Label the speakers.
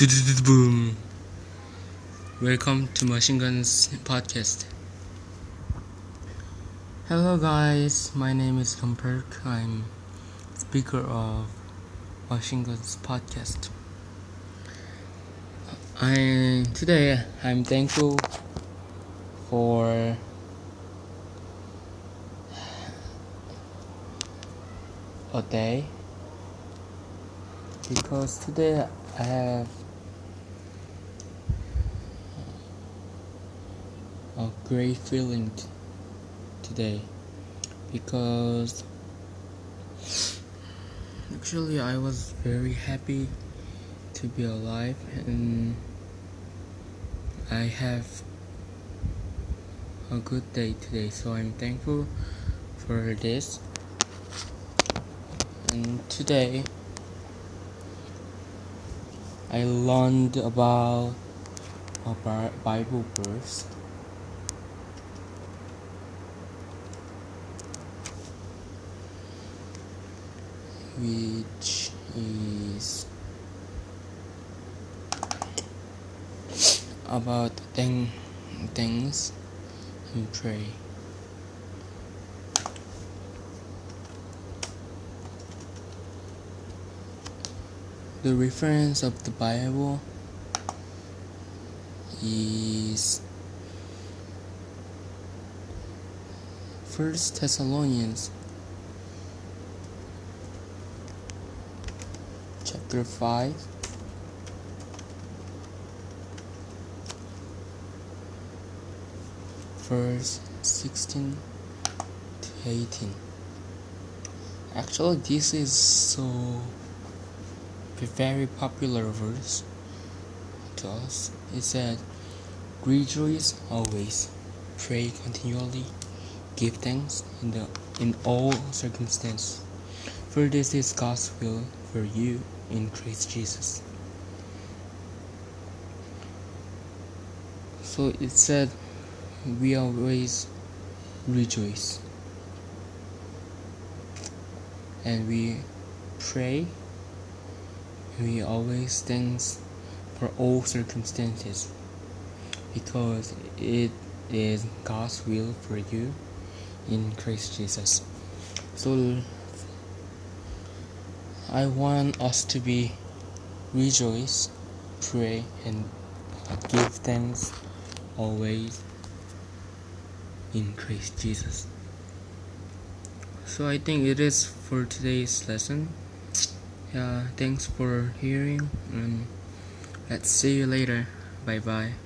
Speaker 1: Boom. Welcome to Machine Guns Podcast. Hello guys, my name is Tom I'm speaker of Machine Guns Podcast. I today I'm thankful for a day because today I have a great feeling t- today because actually I was very happy to be alive and I have a good day today so I'm thankful for this and today I learned about a Bi- Bible verse. Which is about thing, things and pray. The reference of the Bible is First Thessalonians chapter 5 verse 16 to 18 actually this is so very popular verse to us. It said, Rejoice always, pray continually, give thanks in the in all circumstances, for this is God's will for you in Christ Jesus. So it said, we always rejoice, and we pray we always thanks for all circumstances because it is God's will for you in Christ Jesus. So I want us to be rejoice, pray and give thanks always in Christ Jesus. So I think it is for today's lesson. Yeah thanks for hearing and let's see you later. Bye bye